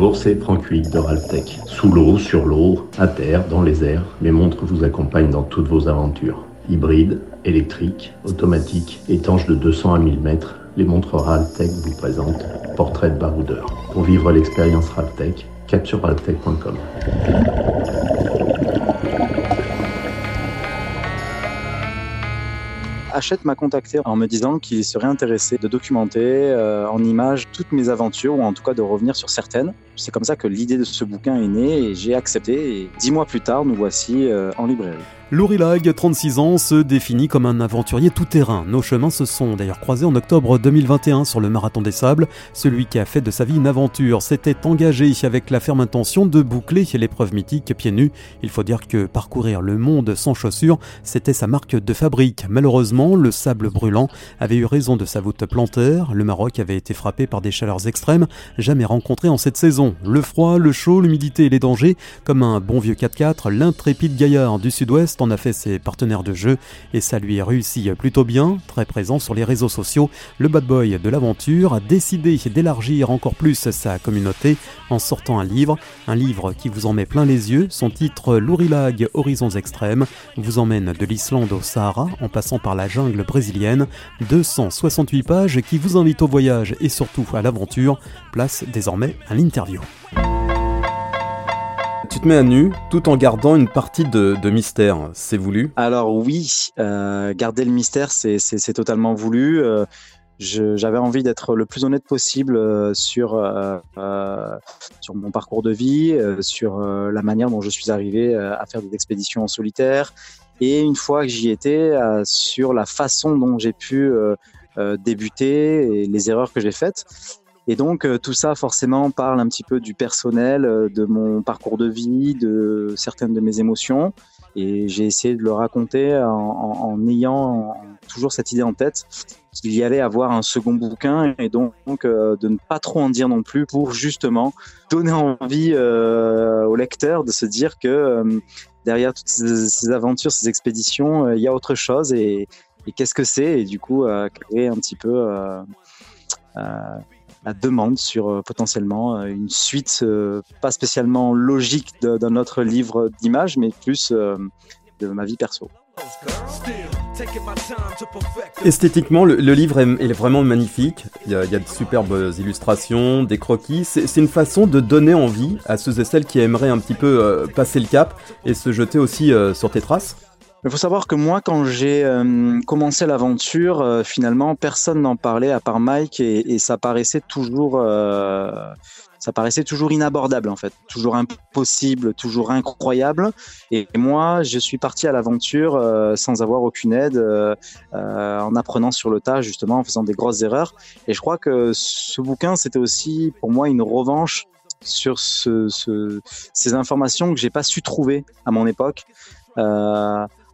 Bonjour, c'est Franck de Raltech. Sous l'eau, sur l'eau, à terre, dans les airs, mes montres vous accompagnent dans toutes vos aventures. Hybrides, électriques, automatiques, étanches de 200 à 1000 mètres, les montres Raltech vous présentent Portrait de baroudeur. Pour vivre l'expérience Raltech, cap sur raltech.com. Hachette m'a contacté en me disant qu'il serait intéressé de documenter euh, en images toutes mes aventures, ou en tout cas de revenir sur certaines. C'est comme ça que l'idée de ce bouquin est née et j'ai accepté. Et dix mois plus tard, nous voici euh, en librairie. Lag, 36 ans, se définit comme un aventurier tout-terrain. Nos chemins se sont d'ailleurs croisés en octobre 2021 sur le Marathon des Sables. Celui qui a fait de sa vie une aventure s'était engagé avec la ferme intention de boucler l'épreuve mythique pieds nus. Il faut dire que parcourir le monde sans chaussures, c'était sa marque de fabrique. Malheureusement, le sable brûlant avait eu raison de sa voûte plantaire. Le Maroc avait été frappé par des chaleurs extrêmes, jamais rencontrées en cette saison. Le froid, le chaud, l'humidité et les dangers, comme un bon vieux 4x4, l'intrépide gaillard du sud-ouest en a fait ses partenaires de jeu et ça lui a réussi plutôt bien. Très présent sur les réseaux sociaux, le bad boy de l'aventure a décidé d'élargir encore plus sa communauté en sortant un livre, un livre qui vous en met plein les yeux. Son titre Lourilag Horizons Extrêmes vous emmène de l'Islande au Sahara en passant par la jungle brésilienne. 268 pages qui vous invitent au voyage et surtout à l'aventure. Place désormais à l'interview tu te mets à nu tout en gardant une partie de, mystère. C'est voulu? Alors oui, euh, garder le mystère, c'est totalement voulu. Euh, j'avais envie d'être le plus honnête possible euh, sur sur mon parcours de vie, sur la manière dont je suis arrivé à faire des expéditions en solitaire, et une fois que j'y étais, sur la façon dont j'ai pu débuter et les erreurs que j'ai faites. Et donc euh, tout ça forcément parle un petit peu du personnel, euh, de mon parcours de vie, de certaines de mes émotions. Et j'ai essayé de le raconter en, ayant toujours cette idée en tête qu'il y allait avoir un second bouquin et donc, euh, de ne pas trop en dire non plus pour justement donner envie au lecteur de se dire que derrière toutes ces, aventures, ces expéditions, il y a autre chose et qu'est-ce que c'est et du coup créer un petit peu la demande sur euh, potentiellement euh, une suite euh, pas spécialement logique d'un autre livre d'images, mais plus de ma vie perso. Esthétiquement, le, livre est, vraiment magnifique. Il y, a, de superbes illustrations, des croquis. C'est une façon de donner envie à ceux et celles qui aimeraient un petit peu passer le cap et se jeter aussi sur tes traces. Il faut savoir que moi, quand j'ai euh, commencé l'aventure, euh, finalement, personne n'en parlait à part Mike et, ça paraissait toujours, euh, ça paraissait toujours inabordable en fait, toujours impossible, toujours incroyable. Et, moi, je suis parti à l'aventure sans avoir aucune aide, en apprenant sur le tas justement, en faisant des grosses erreurs. Et je crois que ce bouquin, c'était aussi pour moi une revanche sur ce, ce, ces informations que j'ai pas su trouver à mon époque.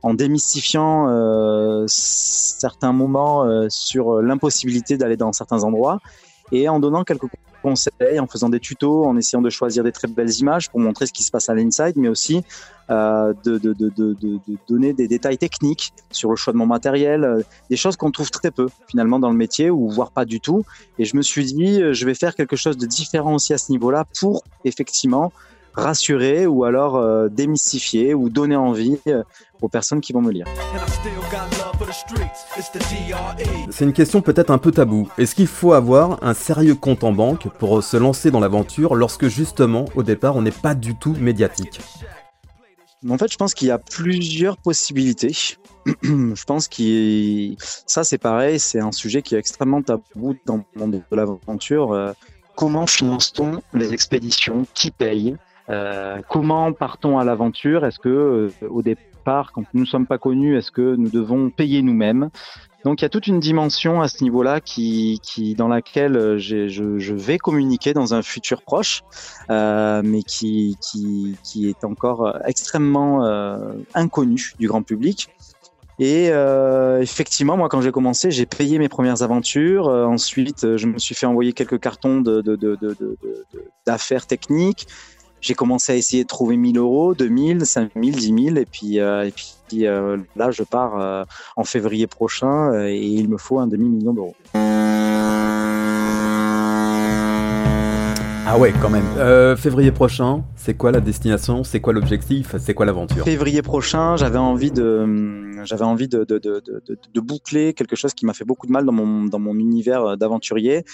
En démystifiant euh, certains moments euh, sur l'impossibilité d'aller dans certains endroits et en donnant quelques conseils, en faisant des tutos, en essayant de choisir des très belles images pour montrer ce qui se passe à l'inside, mais aussi euh, de, de, donner des détails techniques sur le choix de mon matériel, des choses qu'on trouve très peu finalement dans le métier ou voire pas du tout. Et je me suis dit, je vais faire quelque chose de différent aussi à ce niveau-là pour effectivement rassurer ou alors euh, démystifier ou donner envie euh, aux personnes qui vont me lire. C'est une question peut-être un peu tabou. Est-ce qu'il faut avoir un sérieux compte en banque pour se lancer dans l'aventure lorsque justement au départ on n'est pas du tout médiatique? En fait, je pense qu'il y a plusieurs possibilités. je pense que ça, c'est pareil, c'est un sujet qui est extrêmement tabou dans le monde de l'aventure. Euh, comment finance-t-on les expéditions? Qui paye? Euh, comment partons à l'aventure? Est-ce que euh, au départ, quand nous ne sommes pas connus, est-ce que nous devons payer nous-mêmes? Donc il y a toute une dimension à ce niveau-là qui, qui dans laquelle euh, je, vais communiquer dans un futur proche, mais qui, est encore extrêmement euh, inconnu du grand public. Et effectivement, moi, quand j'ai commencé, j'ai payé mes premières aventures. ensuite, je me suis fait envoyer quelques cartons d'affaires techniques j'ai commencé à essayer de trouver 1000 euros, 2000, 5000, 10 000, et puis, euh, et puis euh, là, je pars euh, en février prochain et il me faut un demi-million d'euros. Ah ouais, quand même. Euh, février prochain, c'est quoi la destination? C'est quoi l'objectif? C'est quoi l'aventure? Février prochain, j'avais envie de, j'avais envie de, de, de, de, boucler quelque chose qui m'a fait beaucoup de mal dans mon, dans mon univers d'aventurier.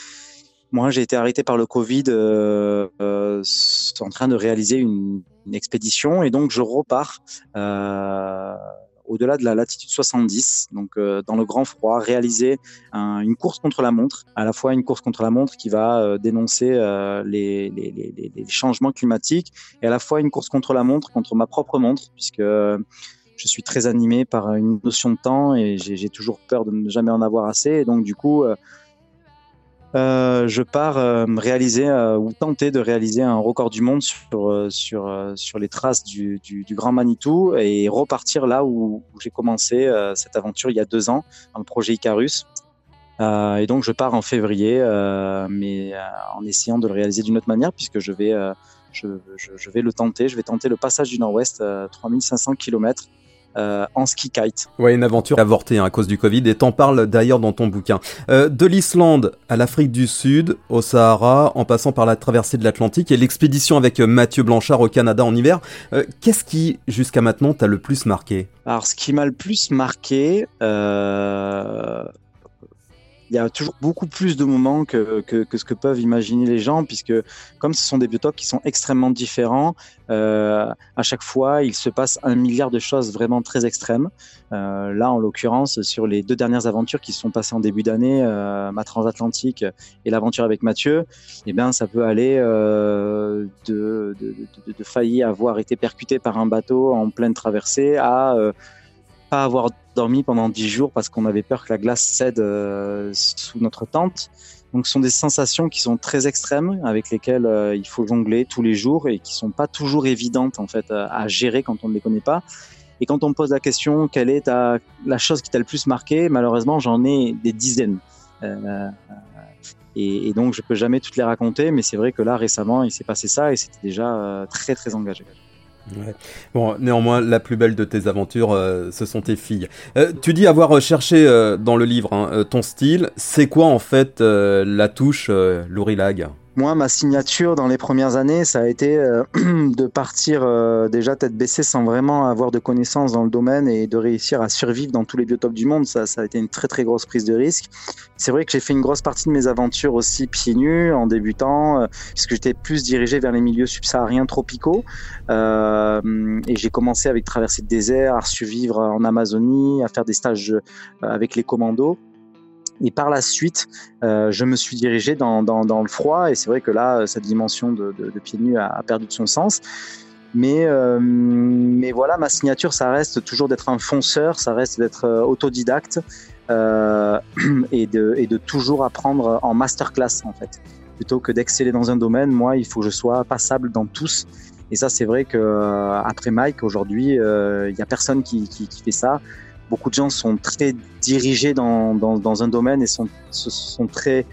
Moi, j'ai été arrêté par le Covid euh, euh, en train de réaliser une, une, expédition et donc je repars. Euh, au-delà de la latitude 70, donc euh, dans le grand froid, réaliser une course contre la montre, à la fois une course contre la montre qui va euh, dénoncer euh, les, les, les, les, changements climatiques, et à la fois une course contre la montre, contre ma propre montre, puisque je suis très animé par une notion de temps et j'ai toujours peur de ne jamais en avoir assez. Et donc du coup, euh, je pars euh, réaliser euh, ou tenter de réaliser un record du monde sur sur sur les traces du, du, Grand Manitou et repartir là où, j'ai commencé cette aventure il y a deux ans, un projet Icarus. et donc je pars en février, mais en essayant de le réaliser d'une autre manière puisque je vais je, je, vais le tenter. Je vais tenter le passage du Nord-Ouest, 3500 km euh, en ski kite. Ouais, une aventure avortée hein, à cause du Covid et t'en parles d'ailleurs dans ton bouquin. Euh, de l'Islande à l'Afrique du Sud, au Sahara, en passant par la traversée de l'Atlantique et l'expédition avec euh, Mathieu Blanchard au Canada en hiver, euh, qu'est-ce qui jusqu'à maintenant t'a le plus marqué? Alors ce qui m'a le plus marqué, euh, il y a toujours beaucoup plus de moments que, que, ce que peuvent imaginer les gens, puisque comme ce sont des biotopes qui sont extrêmement différents, euh, à chaque fois, il se passe un milliard de choses vraiment très extrêmes. Euh, là, en l'occurrence, sur les deux dernières aventures qui se sont passées en début d'année, euh, ma transatlantique et l'aventure avec Mathieu, eh bien, ça peut aller de, de, de, de, faillir avoir été percuté par un bateau en pleine traversée à pas avoir dormi pendant dix jours parce qu'on avait peur que la glace cède euh, sous notre tente. Donc ce sont des sensations qui sont très extrêmes avec lesquelles euh, il faut jongler tous les jours et qui sont pas toujours évidentes en fait à gérer quand on ne les connaît pas. Et quand on me pose la question quelle est la chose qui t'a le plus marqué, malheureusement j'en ai des dizaines. Euh, et, donc je peux jamais toutes les raconter, mais c'est vrai que là récemment il s'est passé ça et c'était déjà très très engagé. Ouais. Bon, néanmoins, la plus belle de tes aventures, euh, ce sont tes filles. Euh, tu dis avoir cherché euh, dans le livre hein, ton style. C'est quoi en fait la touche Lourilag moi, ma signature dans les premières années, ça a été euh, de partir euh, déjà tête baissée sans vraiment avoir de connaissances dans le domaine et de réussir à survivre dans tous les biotopes du monde. Ça, ça a été une très très grosse prise de risque. C'est vrai que j'ai fait une grosse partie de mes aventures aussi pieds nus en débutant, euh, puisque j'étais plus dirigé vers les milieux subsahariens tropicaux. Euh, et j'ai commencé avec traverser de désert, à survivre en Amazonie, à faire des stages avec les commandos. Et par la suite, euh, je me suis dirigé dans, le froid. Et c'est vrai que là, cette dimension de, de, de pieds nus a, perdu de son sens. Mais, euh, mais voilà, ma signature, ça reste toujours d'être un fonceur, ça reste d'être euh, autodidacte et, de, toujours apprendre en masterclass, en fait. Plutôt que d'exceller dans un domaine, moi, il faut que je sois passable dans tous. Et ça, c'est vrai que euh, après Mike, aujourd'hui, il n'y a personne qui fait ça beaucoup de gens sont très dirigés dans, dans, dans un domaine et sont, sont très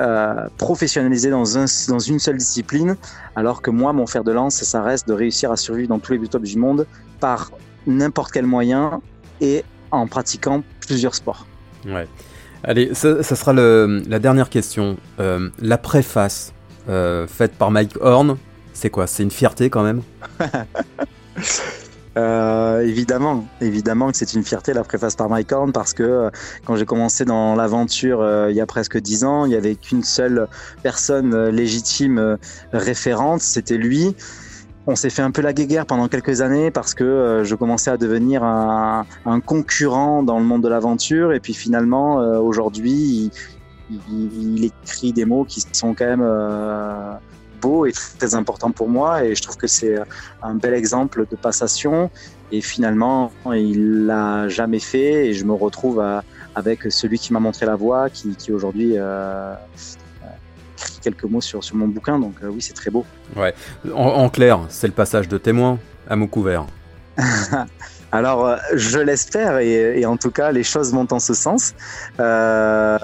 euh, professionnalisés dans, un, dans une seule discipline, alors que moi, mon fer de lance, ça reste de réussir à survivre dans tous les biotops du monde par n'importe quel moyen et en pratiquant plusieurs sports. Ouais. Allez, ça, ça sera le, la dernière question. Euh, la préface euh, faite par Mike Horn, c'est quoi? C'est une fierté quand même? Euh, évidemment, évidemment que c'est une fierté la préface par Mike Horn parce que euh, quand j'ai commencé dans l'aventure euh, il y a presque dix ans, il y avait qu'une seule personne euh, légitime référente, c'était lui. On s'est fait un peu la guéguerre pendant quelques années parce que je commençais à devenir un, concurrent dans le monde de l'aventure et puis finalement aujourd'hui il, il, il, écrit des mots qui sont quand même beau et très important pour moi et je trouve que c'est un bel exemple de passation. Et finalement il l'a jamais fait et je me retrouve à, avec celui qui m'a montré la voie qui, qui aujourd'hui euh, écrit quelques mots sur, sur mon bouquin. Donc euh, oui c'est très beau. Ouais. En, en clair c'est le passage de témoin à mot couvert Alors, euh, je l'espère et, en tout cas, les choses vont en ce sens. Euh,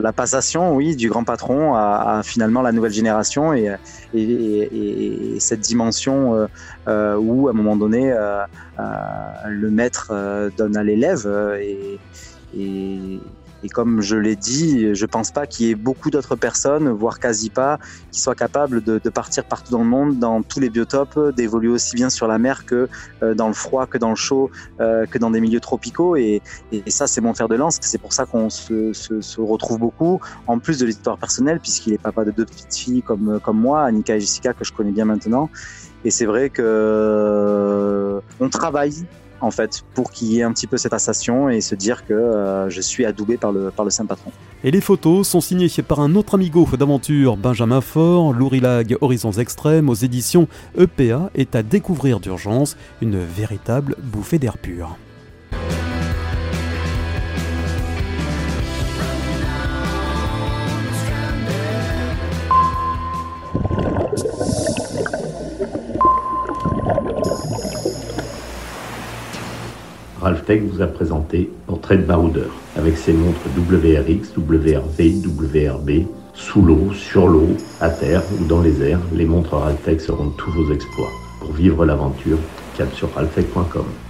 la passation, oui, du grand patron à, finalement la nouvelle génération et, et, et cette dimension euh, où, à un moment donné, le maître donne à l'élève et, Et comme je l'ai dit, je pense pas qu'il y ait beaucoup d'autres personnes, voire quasi pas, qui soient capables de, de, partir partout dans le monde, dans tous les biotopes, d'évoluer aussi bien sur la mer que euh, dans le froid, que dans le chaud, euh, que dans des milieux tropicaux. Et, et, ça, c'est mon fer de lance. C'est pour ça qu'on se, se, se, retrouve beaucoup, en plus de l'histoire personnelle, puisqu'il est papa de deux petites filles comme, comme moi, Annika et Jessica, que je connais bien maintenant. Et c'est vrai que euh, travaille en fait, pour qu'il y ait un petit peu cette association et se dire que euh, je suis adoubé par le, par le saint patron. Et les photos sont signées par un autre amigo d'aventure, Benjamin Faure, Lourilag Horizons Extrêmes aux éditions EPA est à découvrir d'urgence, une véritable bouffée d'air pur. Ralphtech vous a présenté Portrait de baroudeur avec ses montres WRX, WRV, WRB, sous l'eau, sur l'eau, à terre ou dans les airs. Les montres Ralphtech seront tous vos exploits. Pour vivre l'aventure, cap sur ralphtech.com.